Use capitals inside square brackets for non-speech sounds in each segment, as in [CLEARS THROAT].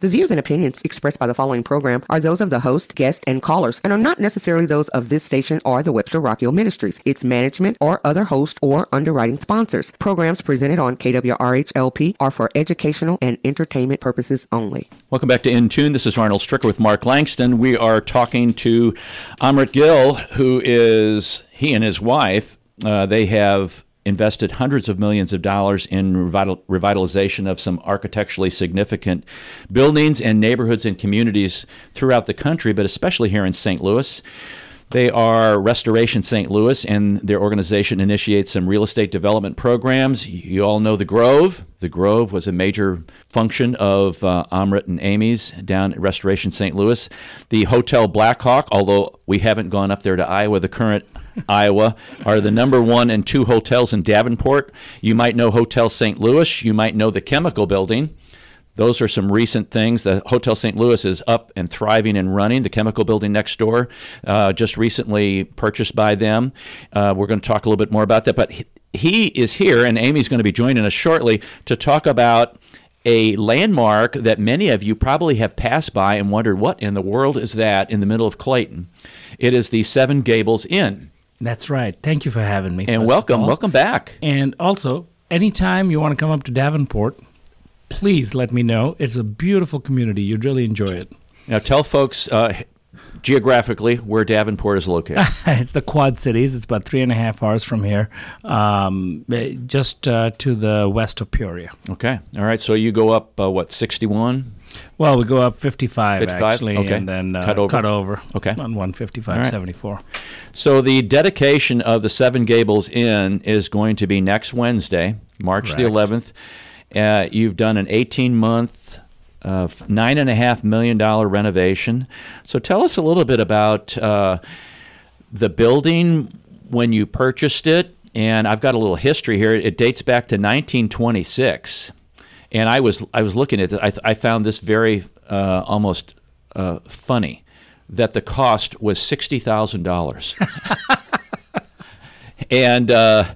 The views and opinions expressed by the following program are those of the host, guest, and callers and are not necessarily those of this station or the Webster Rockhill Ministries, its management, or other host or underwriting sponsors. Programs presented on KWRH-LP are for educational and entertainment purposes only. Welcome back to In Tune. This is Arnold Stricker with Mark Langston. We are talking to Amrit Gill, who is, he and his wife, uh, they have invested hundreds of millions of dollars in revital- revitalization of some architecturally significant buildings and neighborhoods and communities throughout the country, but especially here in St. Louis. They are Restoration St. Louis, and their organization initiates some real estate development programs. You all know the Grove. The Grove was a major function of uh, Amrit and Amy's down at Restoration St. Louis. The Hotel Blackhawk, although we haven't gone up there to Iowa, the current Iowa, are the number one and two hotels in Davenport. You might know Hotel St. Louis. You might know the Chemical Building. Those are some recent things. The Hotel St. Louis is up and thriving and running. The chemical building next door, uh, just recently purchased by them. Uh, we're going to talk a little bit more about that. But he, is here, and Amy's going to be joining us shortly to talk about a landmark that many of you probably have passed by and wondered what in the world is that in the middle of Clayton. It is the Seven Gables Inn. That's right. Thank you for having me. And welcome, welcome back. And also, anytime you want to come up to Davenport, please let me know. It's a beautiful community. You'd really enjoy it. Now tell folks uh, geographically where Davenport is located. [LAUGHS] it's the Quad Cities. It's about three and a half hours from here, um, eh, just uh, to the west of Peoria. okay, all right. So you go up uh, what sixty-one? Well, we go up 55, 55? actually, Okay. and then uh, Cut over. cut over Okay. on 155, All right. 74. So the dedication of the Seven Gables Inn is going to be next Wednesday, March the 11th. Uh, you've done an 18-month, uh, nine and a half million dollar renovation. So tell us a little bit about uh, the building when you purchased it. And I've got a little history here. It dates back to 1926. And I was I was looking at it. I, I found this very uh, almost uh, funny that the cost was sixty thousand dollars, [LAUGHS] and uh,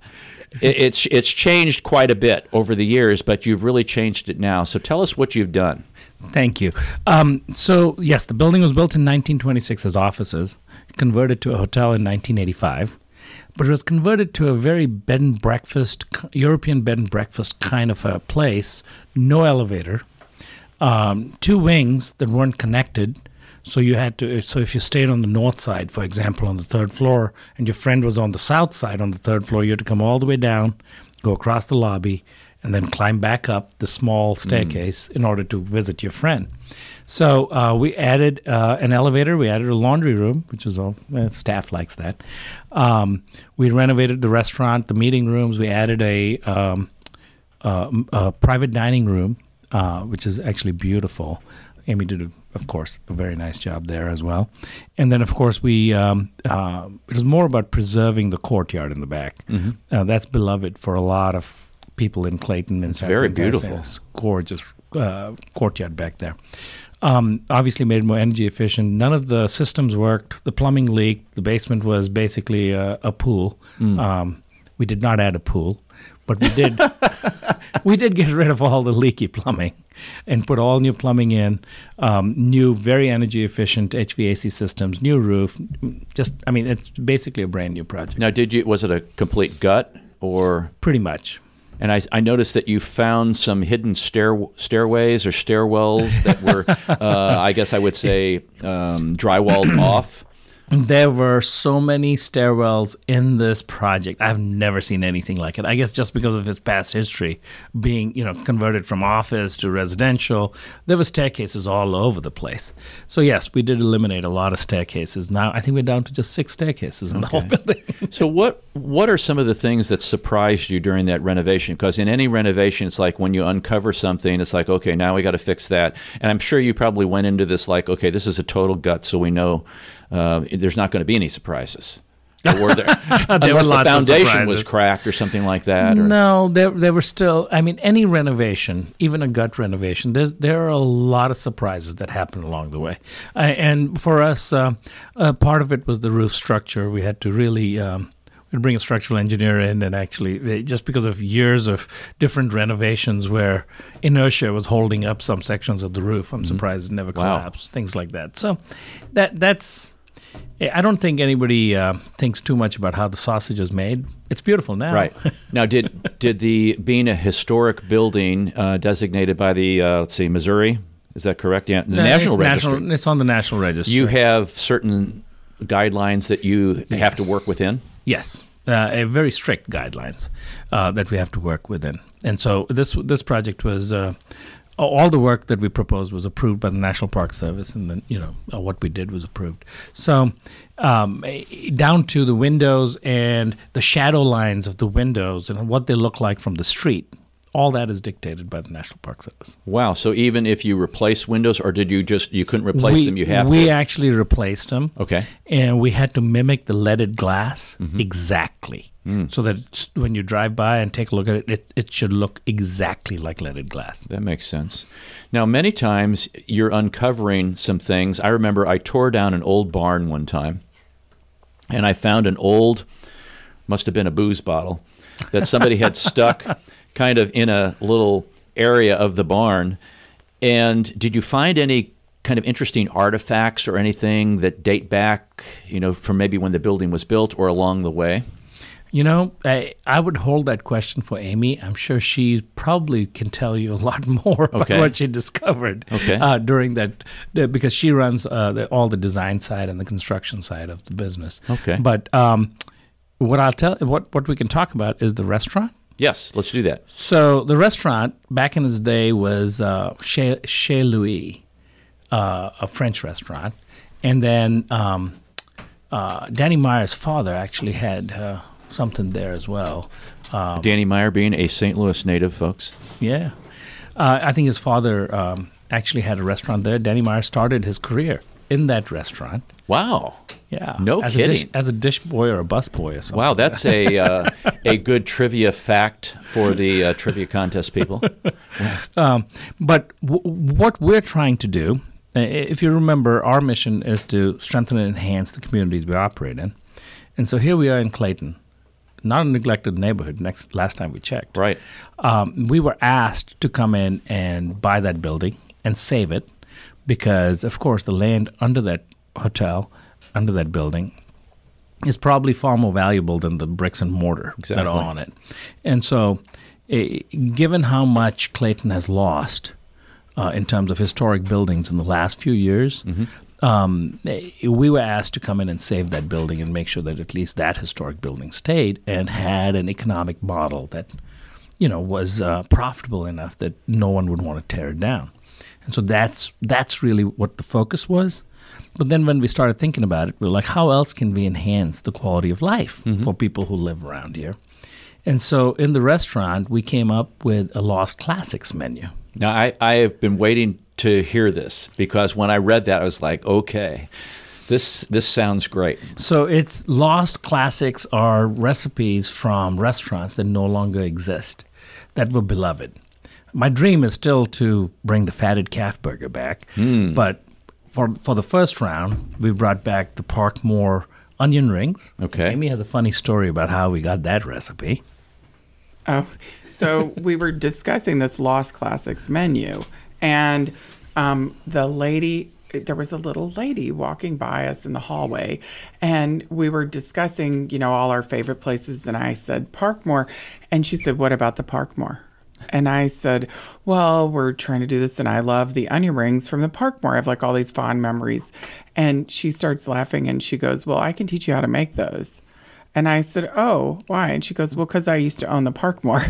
it, it's it's changed quite a bit over the years. But you've really changed it now. So tell us what you've done. Thank you. Um, so, yes, the building was built in 1926 as offices, converted to a hotel in 1985, but it was converted to a very bed and breakfast, European bed and breakfast kind of a place, no elevator, um, two wings that weren't connected. So you had to. So if you stayed on the north side, for example, on the third floor, and your friend was on the south side on the third floor, you had to come all the way down, go across the lobby, and then climb back up the small staircase in order to visit your friend. So uh, we added uh, an elevator. We added a laundry room, which is all uh, staff likes that. Um, we renovated the restaurant, the meeting rooms. We added a, um, uh, a private dining room, uh, which is actually beautiful. Amy did, a, of course, a very nice job there as well. And then, of course, we um, uh, it was more about preserving the courtyard in the back. Uh, that's beloved for a lot of people in Clayton. And It's very beautiful. It's gorgeous uh, courtyard back there. Um, obviously, made it more energy efficient. None of the systems worked. The plumbing leaked. The basement was basically a, a pool. Um, we did not add a pool, but we did. [LAUGHS] we did get rid of all the leaky plumbing and put all new plumbing in. Um, new, very energy efficient HVAC systems. New roof. Just, I mean, it's basically a brand new project. Now, did you was it a complete gut or? Pretty much. And I, I noticed that you found some hidden stair, stairways or stairwells that were, [LAUGHS] uh, I guess I would say, um, drywalled off. There were so many stairwells in this project. I've never seen anything like it. I guess just because of its past history, being you know converted from office to residential, there were staircases all over the place. So yes, we did eliminate a lot of staircases. Now I think we're down to just six staircases in the whole building. [LAUGHS] So what what are some of the things that surprised you during that renovation? Because in any renovation, it's like when you uncover something, it's like okay, now we got to fix that. And I'm sure you probably went into this like okay, this is a total gut, so we know uh, there's not going to be any surprises. [LAUGHS] Or were there, There unless the foundation was cracked or something like that. Or, No, there there were still. I mean, any renovation, even a gut renovation, there's there are a lot of surprises that happen along the way. I, and for us, uh, uh, part of it was the roof structure. We had to really. Um, bring a structural engineer in, and actually, just because of years of different renovations where inertia was holding up some sections of the roof, I'm surprised it never Wow. collapsed. Things like that. So, that that's. I don't think anybody uh, thinks too much about how the sausage is made. It's beautiful now. Right [LAUGHS] now, did did the being a historic building uh, designated by the uh, let's see Missouri is that correct? Yeah, the Uh, National it's Register. National- it's on the National Register. you have certain guidelines that you have to work within. Yes, uh, a very strict guidelines uh, that we have to work within. And so this this project was uh, all the work that we proposed was approved by the National Park Service, and then you know uh, what we did was approved. So um, eh, down to the windows and the shadow lines of the windows and what they look like from the street. All that is dictated by the National Park Service. Wow! So even if you replace windows, or did you just you couldn't replace we, them? You have we to. actually replaced them. Okay. and we had to mimic the leaded glass Mm-hmm. exactly Mm. so that when you drive by and take a look at it, it, it should look exactly like leaded glass That makes sense. Now, many times you're uncovering some things. I remember I tore down an old barn one time, and I found an old, must have been a booze bottle, that somebody had stuck [LAUGHS] kind of in a little area of the barn. And did you find any kind of interesting artifacts or anything that date back, you know, from maybe when the building was built or along the way? you know I, I would hold that question for amy i'm sure she probably can tell you a lot [LAUGHS] more about Okay. what she discovered Okay. uh, during that because she runs uh, the, all the design side and the construction side of the business Okay. but um, what i'll tell what, what we can talk about is the restaurant Yes, let's do that. So the restaurant back in its day was uh, Chez, Chez Louis, uh, a French restaurant, and then um, uh, Danny Meyer's father actually had uh, something there as well. Um, Danny Meyer being a St. Louis native, folks. yeah, uh, I think his father um, actually had a restaurant there. Danny Meyer started his career in that restaurant. Wow. Yeah, No as A dish, kidding. as a dish boy or a bus boy or something. Wow, that's a uh, [LAUGHS] a good trivia fact for the uh, trivia contest people. [LAUGHS] But w- what we're trying to do, if you remember, our mission is to strengthen and enhance the communities we operate in. And so here we are in Clayton, not a neglected neighborhood. Next, last time we checked, Right. um, we were asked to come in and buy that building and save it, because of course the land under that hotel, under that building, is probably far more valuable than the bricks and mortar that are on it. And so, eh, given how much Clayton has lost uh, in terms of historic buildings in the last few years, um, eh, we were asked to come in and save that building and make sure that at least that historic building stayed and had an economic model that, you know, was uh, profitable enough that no one would want to tear it down. And so that's that's really what the focus was. But then when we started thinking about it, we were like, how else can we enhance the quality of life mm-hmm. for people who live around here? And so in the restaurant, we came up with a Lost Classics menu. Now, I, I have been waiting to hear this because when I read that, I was like, okay, this this sounds great. So it's Lost Classics are recipes from restaurants that no longer exist, that were beloved. My dream is still to bring the fatted calf burger back, but for for the first round, we brought back the Parkmore onion rings. Okay. Amy has a funny story about how we got that recipe. Oh, so [LAUGHS] we were discussing this Lost Classics menu, and um, the lady, there was a little lady walking by us in the hallway, and we were discussing, you know, all our favorite places. And I said, Parkmore. And she said, What about the Parkmore? And I said, Well, we're trying to do this, and I love the onion rings from the Parkmore. I have like all these fond memories. And she starts laughing and she goes, Well, I can teach you how to make those. And I said, Oh, why? And she goes, Well, because I used to own the Parkmore.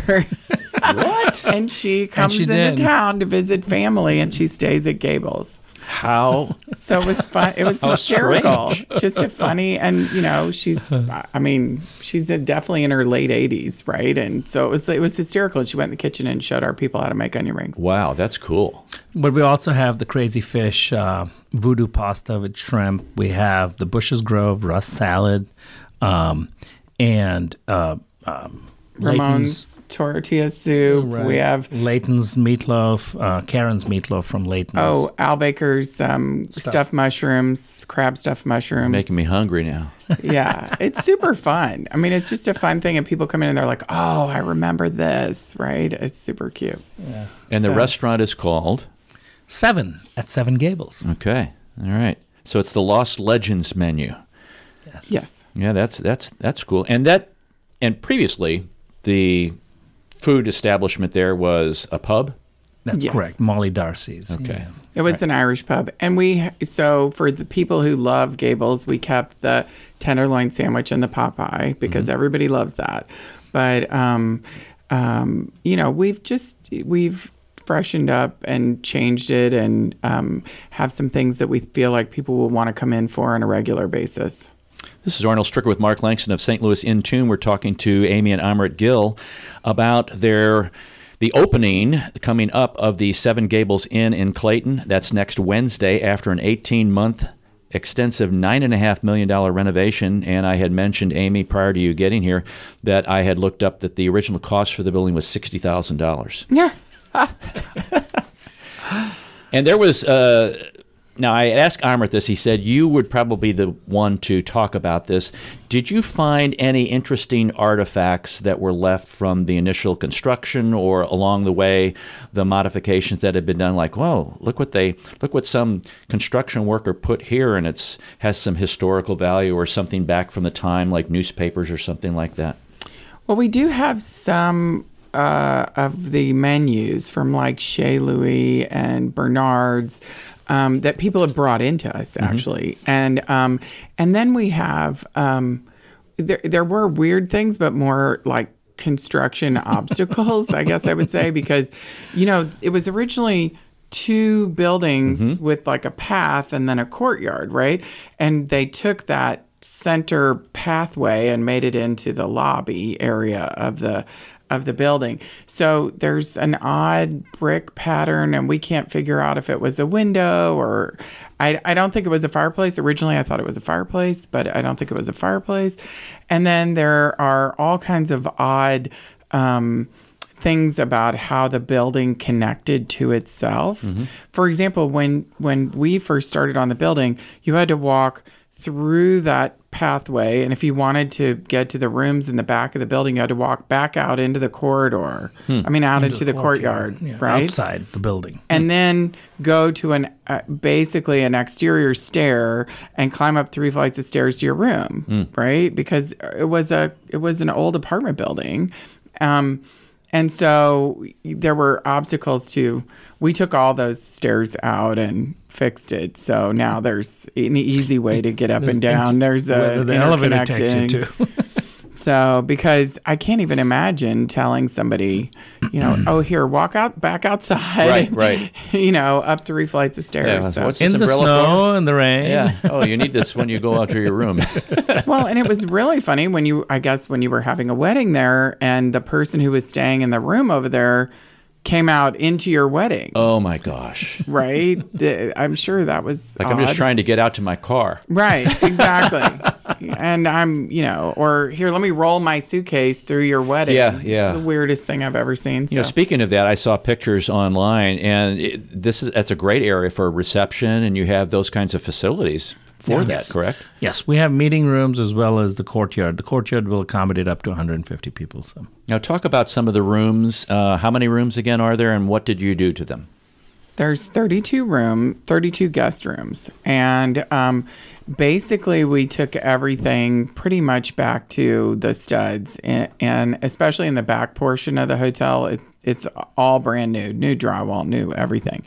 What? [LAUGHS] and she comes she into did. town to visit family and she stays at Gables. How? [LAUGHS] So it was fun. It was hysterical. strange. Just a funny, and you know, she's. I mean, she's definitely in her late eighties, right? And so it was. It was hysterical. She went in the kitchen and showed our people how to make onion rings. Wow, that's cool. But we also have the crazy fish uh, voodoo pasta with shrimp. We have the Busch's Grove rust salad, um, and uh, um, Ramon's tortilla soup. Right. We have Layton's meatloaf, uh, Karen's meatloaf from Layton's. oh Al Baker's um, stuffed mushrooms, crab stuffed mushrooms. Making me hungry now. [LAUGHS] yeah, it's super fun. I mean, it's just a fun thing, and people come in and they're like, "Oh, I remember this." Right? It's super cute. And the restaurant is called. Seven at Seven Gables. Okay. All right. So it's the Lost Legends menu. Yes. Yes. Yeah, that's that's that's cool. And that and previously the food establishment there was a pub. That's Yes. correct. Molly Darcy's. Okay. Yeah. It was an Irish pub, and we so for the people who love Gables, we kept the tenderloin sandwich and the Popeye because everybody loves that. But um, um, you know, we've just we've freshened up and changed it, and um, have some things that we feel like people will want to come in for on a regular basis. This is Arnold Stricker with Mark Langston of St. Louis In Tune. We're talking to Amy and Amrit Gill about their the opening coming up of the Seven Gables Inn in Clayton. That's next Wednesday after an 18 month extensive $9.5 million renovation. And I had mentioned, Amy, prior to you getting here, that I had looked up that the original cost for the building was $60,000. Yeah. [LAUGHS] And there was, uh, now I asked Amrit this. He said you would probably be the one to talk about this. Did you find any interesting artifacts that were left from the initial construction or along the way, the modifications that had been done? Like, whoa, look what they look what some construction worker put here, and it's has some historical value or something back from the time, like newspapers or something like that. Well, we do have some uh, of the menus from like Chez Louis and Bernard's um, that people have brought into us actually, and um, and then we have um, there there were weird things, but more like construction [LAUGHS] obstacles, I guess I would say, because you know it was originally two buildings with like a path and then a courtyard, right? And they took that center pathway and made it into the lobby area of the of the building. So there's an odd brick pattern and we can't figure out if it was a window or I, I don't think it was a fireplace. Originally I thought it was a fireplace, but I don't think it was a fireplace. And then there are all kinds of odd um, things about how the building connected to itself. For example, when when we first started on the building, you had to walk through that pathway and if you wanted to get to the rooms in the back of the building you had to walk back out into the corridor. I mean out into, the, courtyard, Yeah, right? Outside the building. and then go to an uh, basically an exterior stair and climb up three flights of stairs to your room, right? Because it was a it was an old apartment building, um, and so there were obstacles to. We took all those stairs out and fixed it, so now there's an easy way to get up and down. There's a the elevator takes you to. [LAUGHS] so, because I can't even imagine telling somebody, you know, [CLEARS THROAT] oh, here, walk out, back outside. Right, [LAUGHS] right. you know, up three flights of stairs. Yeah, so. what's this in the snow for? and the rain. Yeah. [LAUGHS] Oh, you need this when you go out to your room. [LAUGHS] well, and it was really funny when you, I guess, when you were having a wedding there and the person who was staying in the room over there came out into your wedding, Oh my gosh. right? I'm sure that was Like I'm just trying to get out to my car. Right, exactly. And I'm, you know, or here, let me roll my suitcase through your wedding. Yeah, yeah. It's the weirdest thing I've ever seen. You know, speaking of that, I saw pictures online, and it, this is that's a great area for reception, and you have those kinds of facilities for that. Yes. Correct? Yes, we have meeting rooms as well as the courtyard. The courtyard will accommodate up to 150 people. So Now, talk about some of the rooms. Uh, how many rooms again are there, and what did you do to them? There's 32 room, 32 guest rooms, and um, basically we took everything pretty much back to the studs, and, and especially in the back portion of the hotel, it, it's all brand new, new drywall, new everything.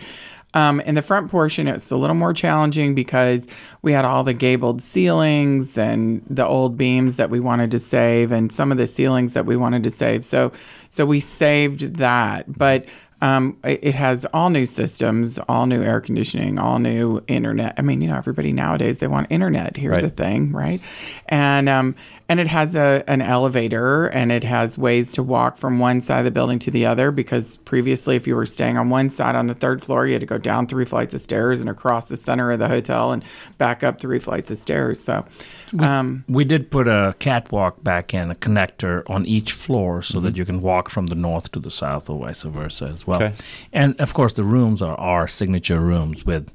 Um, in the front portion, it's a little more challenging because we had all the gabled ceilings and the old beams that we wanted to save, and some of the ceilings that we wanted to save. So, so we saved that. But Um, it, has all new systems, all new air conditioning, all new internet. I mean, you know, everybody nowadays they want internet. Here's Right. the thing, right? And um, and it has a an elevator, and it has ways to walk from one side of the building to the other. Because previously, if you were staying on one side on the third floor, you had to go down three flights of stairs and across the center of the hotel and back up three flights of stairs. So, um, We did put a catwalk back in, a connector on each floor so that you can walk from the north to the south or vice versa as well. Okay. And of course, the rooms are our signature rooms with,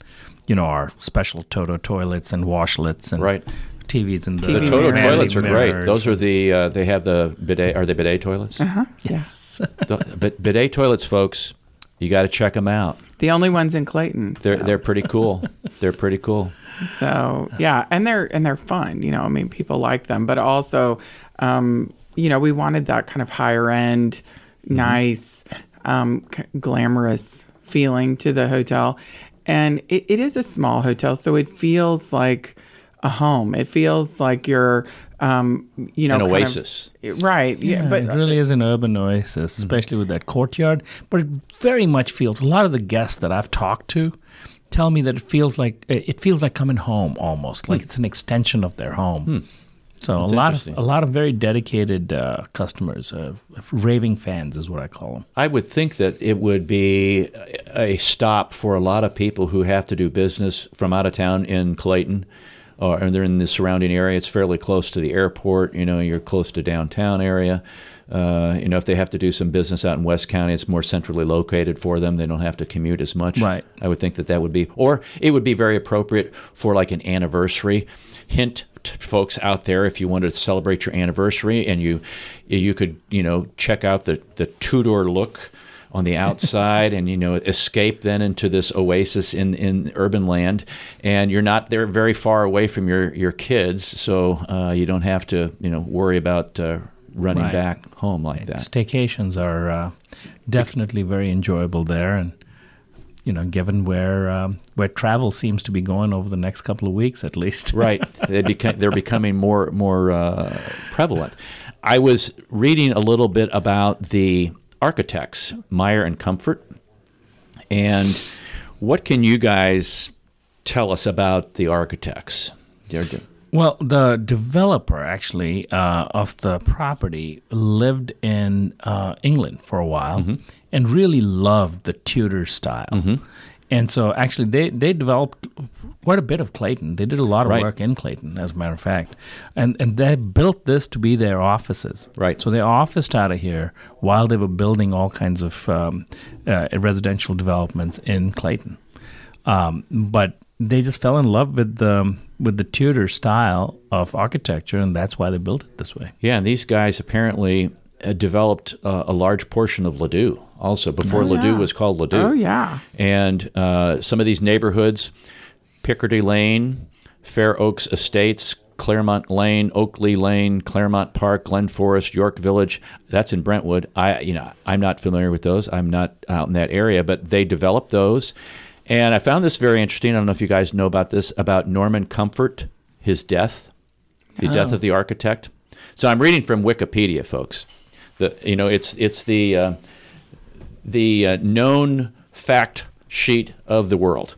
you know, our special Toto toilets and washlets and Right. TVs in the, TV The Toto toilets are great. Those are the uh, they have the bidet. Are they bidet toilets? uh-huh, yes. [LAUGHS] The, but bidet toilets, folks, you got to check them out. the only ones in Clayton. They're so. they're pretty cool. they're pretty cool. [LAUGHS] So yeah, and they're and they're fun. You know, I mean, people like them, but also, um, you know, we wanted that kind of higher end, nice, um, c- glamorous feeling to the hotel, and it, it is a small hotel, so it feels like a home. It feels like you're, um, you know, An kind of- oasis. right? Yeah, Yeah, but it really is an urban oasis, especially with that courtyard. But it very much feels. A lot of the guests that I've talked to tell me that it feels like it feels like coming home almost, like it's an extension of their home. So That's a lot of a lot of very dedicated uh, customers, uh, raving fans is what I call them. I would think that it would be a stop for a lot of people who have to do business from out of town in Clayton, or and they're in the surrounding area. It's fairly close to the airport. You know, you're close to downtown area. Uh, you know, if they have to do some business out in West County, it's more centrally located for them. They don't have to commute as much. Right. I would think that that would be, or it would be very appropriate for like an anniversary. Hint to folks out there, if you wanted to celebrate your anniversary, and you you could you know check out the the Tudor look on the outside, and you know escape then into this oasis in in urban land, and you're not there very far away from your your kids, so uh, you don't have to you know worry about uh, running Right. back home like that. Staycations are uh, definitely very enjoyable there, and you know, given where um, where travel seems to be going over the next couple of weeks, at least. [LAUGHS] right. They become, they're becoming more more uh, prevalent. I was reading a little bit about the architects, Meyer and Comfort, and what can you guys tell us about the architects? Well, the developer actually uh, of the property lived in uh, England for a while and really loved the Tudor style. And so, actually, they, they developed quite a bit of Clayton. They did a lot of Right. work in Clayton, as a matter of fact. And, and they built this to be their offices. Right. So they officed out of here while they were building all kinds of um, uh, residential developments in Clayton. Um, but they just fell in love with the with the Tudor style of architecture, and that's why they built it this way. Yeah, and these guys apparently uh, developed uh, a large portion of Ladue also before Ladue yeah. was called Ladue. oh yeah, And uh, some of these neighborhoods, Picardy Lane, Fair Oaks Estates, Claremont Lane, Oakley Lane, Claremont Park, Glen Forest, York Village. That's in Brentwood. I, you know, I'm not familiar with those. I'm not out in that area, but they developed those. And I found this very interesting. I don't know if you guys know about this about Norman Comfort, his death, the death of the architect. So I'm reading from Wikipedia, folks. The you know it's it's the uh, the uh, known fact sheet of the world.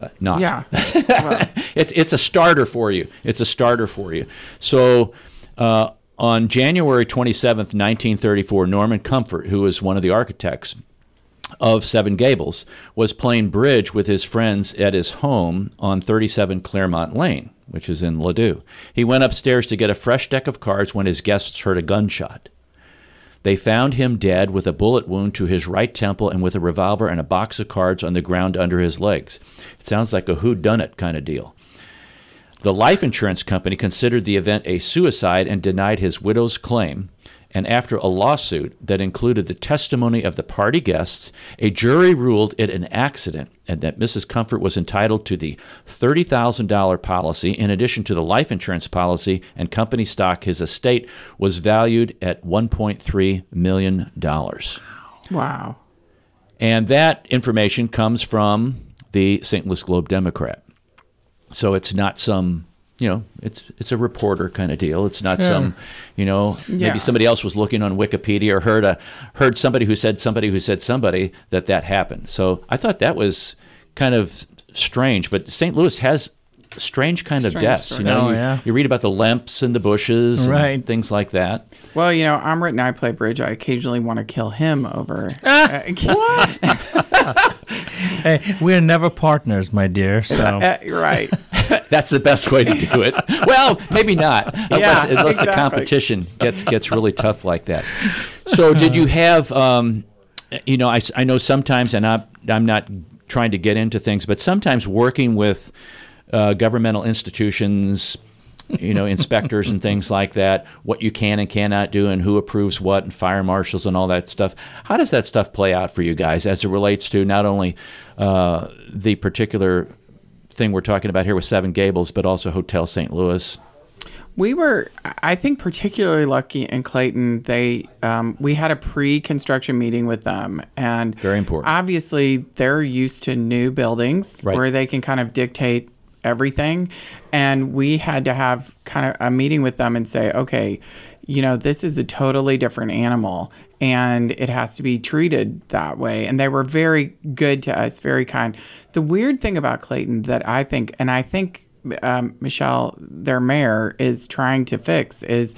Uh, not. yeah. [LAUGHS] Well, It's it's a starter for you. It's a starter for you. So uh, on January 27th, 1934, Norman Comfort, who was one of the architects of Seven Gables, was playing bridge with his friends at his home on 37 Claremont Lane, which is in Ladue. He went upstairs to get a fresh deck of cards when his guests heard a gunshot. They found him dead with a bullet wound to his right temple and with a revolver and a box of cards on the ground under his legs. It sounds like a whodunit kind of deal. The life insurance company considered the event a suicide and denied his widow's claim. And after a lawsuit that included the testimony of the party guests, a jury ruled it an accident and that Mrs. Comfort was entitled to the $30,000 policy in addition to the life insurance policy and company stock. His estate was valued at $1.3 million. wow. And that information comes from the St. Louis Globe Democrat. So it's not some you know, it's it's a reporter kind of deal. It's not some, you know, Yeah. maybe somebody else was looking on Wikipedia or heard a heard somebody who said somebody who said somebody that that happened. So I thought that was kind of strange. But St. Louis has strange kind of deaths. story. You know, Oh, you, yeah. you read about the Lemps in the Busches, and things like that. Well, you know, Amrit and I play bridge. I occasionally want to kill him over. [LAUGHS] uh, [LAUGHS] what? [LAUGHS] Hey, we're never partners, my dear. So Uh, right. [LAUGHS] That's the best way to do it. well, maybe not, unless, [LAUGHS] Yeah, unless the competition gets gets really [LAUGHS] tough like that. So, did you have, um, you know, I, I know sometimes, and I'm I'm not trying to get into things, but sometimes working with uh, governmental institutions. You know, inspectors and things like that, what you can and cannot do, and who approves what, and fire marshals and all that stuff. How does that stuff play out for you guys as it relates to not only uh, the particular thing we're talking about here with Seven Gables, but also Hotel St. Louis. We were, I think, particularly lucky in Clayton. They, um, we had a pre-construction meeting with them, and Very important. Obviously, they're used to new buildings Right. where they can kind of dictate everything, and we had to have kind of a meeting with them and say, okay, you know, this is a totally different animal, and it has to be treated that way. And they were very good to us, very kind. The weird thing about Clayton that I think, and I think um, Michelle, their mayor, is trying to fix is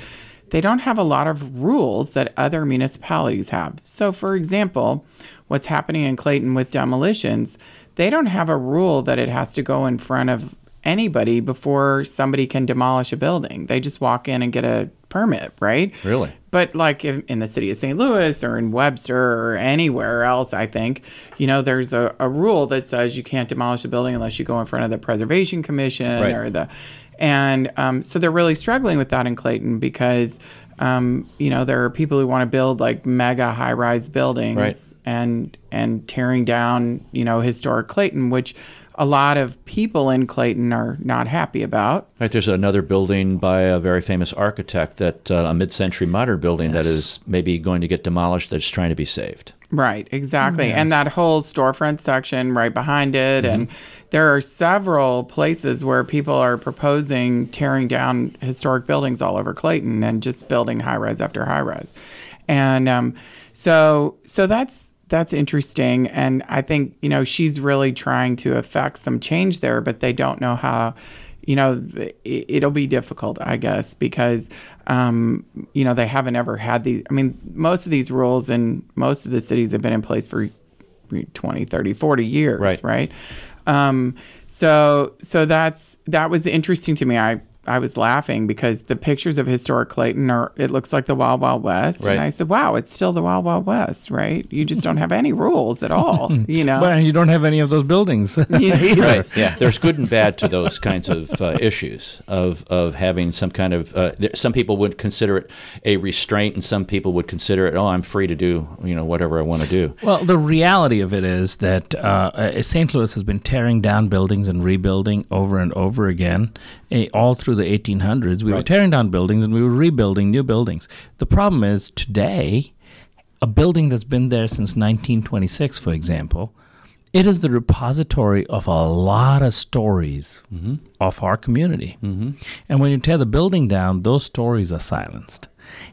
they don't have a lot of rules that other municipalities have. So, for example, what's happening in Clayton with demolitions, they don't have a rule that it has to go in front of anybody before somebody can demolish a building. They just walk in and get a permit, right? Really? But like in, in the city of St. Louis or in Webster or anywhere else, I think, you know, there's a, a rule that says you can't demolish a building unless you go in front of the Preservation Commission Right. or the. And um, so they're really struggling with that in Clayton because, um, you know, there are people who want to build like mega high rise buildings Right. and and tearing down, you know, historic Clayton, which a lot of people in Clayton are not happy about. Right, there's another building by a very famous architect that uh, a mid-century modern building that is maybe going to get demolished that's trying to be saved. Right, exactly. And that whole storefront section right behind it. And Mm-hmm. there are several places where people are proposing tearing down historic buildings all over Clayton and just building high rise after high rise. And um, so, so that's that's interesting. And I think you know she's really trying to affect some change there, but they don't know how. You know, it, it'll be difficult, I guess, because um, you know they haven't ever had these. I mean, most of these rules in most of the cities have been in place for 20, 30, 40 years, Right. right? Um, so so that's that was interesting to me. I I was laughing because the pictures of historic Clayton are it looks like the Wild Wild West, Right. and I said, "Wow, it's still the Wild Wild West, right? You just don't have any rules at all, [LAUGHS] you know." but you don't have any of those buildings. [LAUGHS] either. [LAUGHS] Right. Yeah. There's good and bad to those kinds of uh, issues of of having some kind of. Uh, there, some people would consider it a restraint, and some people would consider it, oh, I'm free to do you know whatever I want to do. Well, the reality of it is that uh, uh, St. Louis has been tearing down buildings and rebuilding over and over again, eh, all through the 1800s. We were tearing down buildings and we were rebuilding new buildings. The problem is today, a building that's been there since 1926, for example, it is the repository of a lot of stories of our community. Mm-hmm. And when you tear the building down, those stories are silenced.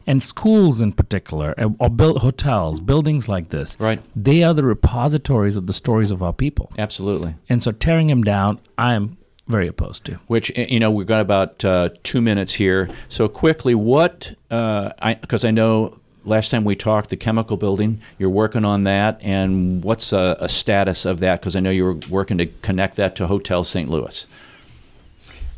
And schools, in particular, or build hotels, buildings like this, Right. they are the repositories of the stories of our people. Absolutely. And so tearing them down, I am very opposed to. Which eh, you know we've got about uh, two minutes here. So quickly, what? Because I, know last time we talked, the chemical building. You're working on that, and what's a, a status of that? Because I know you were working to connect that to Hotel St. Louis.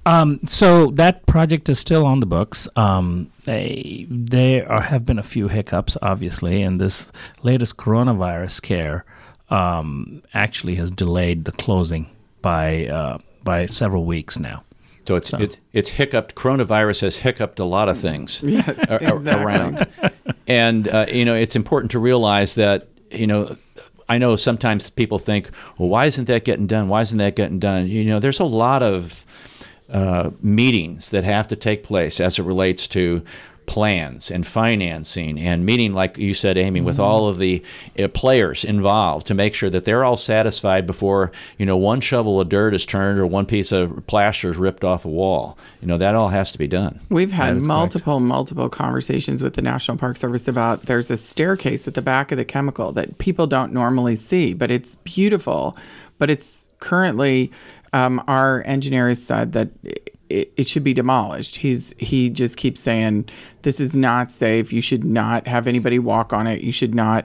Um, so that project is still on the books. Um, they, there are, have been a few hiccups, obviously, and this latest coronavirus scare um, actually has delayed the closing by uh, by several weeks now. So it's it's it's hiccuped. Coronavirus has hiccuped a lot of things [LAUGHS] Yes, a- a- exactly. around, and uh, you know it's important to realize that you know. I know sometimes people think, well, why isn't that getting done? Why isn't that getting done? You know, there's a lot of uh, meetings that have to take place as it relates to plans and financing and meeting, like you said, Amy, with all of the uh, players involved to make sure that they're all satisfied before you know one shovel of dirt is turned or one piece of plaster is ripped off a wall. You know that all has to be done. We've had is correct. multiple, multiple conversations with the National Park Service about there's a staircase at the back of the chemical that people don't normally see, but it's beautiful. But it's currently, um, our engineer has said that it, it should be demolished. He's he just keeps saying this is not safe. You should not have anybody walk on it. You should not.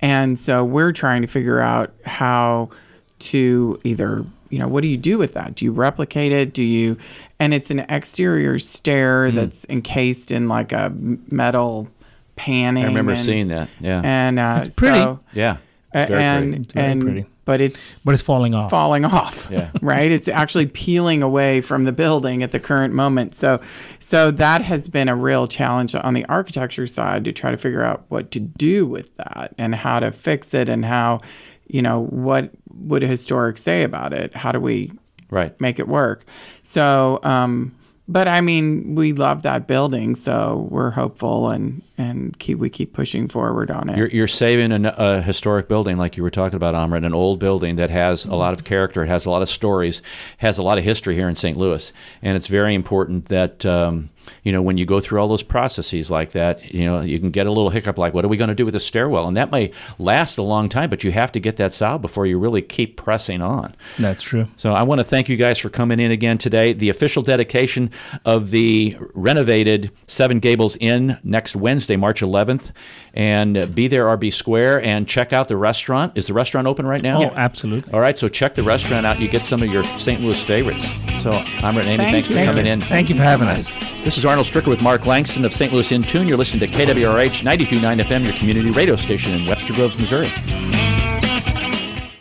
And so we're trying to figure out how to either you know what do you do with that do you replicate it do you and it's an exterior stair Hmm. that's encased in like a metal paneling I remember and, seeing that. Yeah, and uh, It's pretty. so- yeah, it's very and pretty. It's very and pretty. But it's But it's falling off. falling off Yeah. [LAUGHS] right it's actually peeling away from the building at the current moment so so that has been a real challenge on the architecture side to try to figure out what to do with that and how to fix it and how you know what would a historic say about it how do we Right. make it work so um but I mean, we love that building, so we're hopeful and and keep we keep pushing forward on it. You're, you're saving a, a historic building, like you were talking about, Amrit, an old building that has a lot of character, it has a lot of stories, has a lot of history here in St. Louis, and it's very important that um, you know when you go through all those processes like that, you know you can get a little hiccup, like what are we going to do with the stairwell, and that may last a long time, but you have to get that solved before you really keep pressing on. That's true. So I want to thank you guys for coming in again today. The official dedication of the renovated Seven Gables Inn next Wednesday, March 11th, and uh, be there or be square and check out the restaurant. Is the restaurant open right now? Oh, absolutely. All right, so check the restaurant out. You get some of your St. Louis favorites. So I'm Amy. Thank thanks for coming in. Thank you for having us. This is Arnold Stricker with Mark Langston of St. Louis In Tune. You're listening to KWRH 92.9 FM, your community radio station in Webster Groves, Missouri.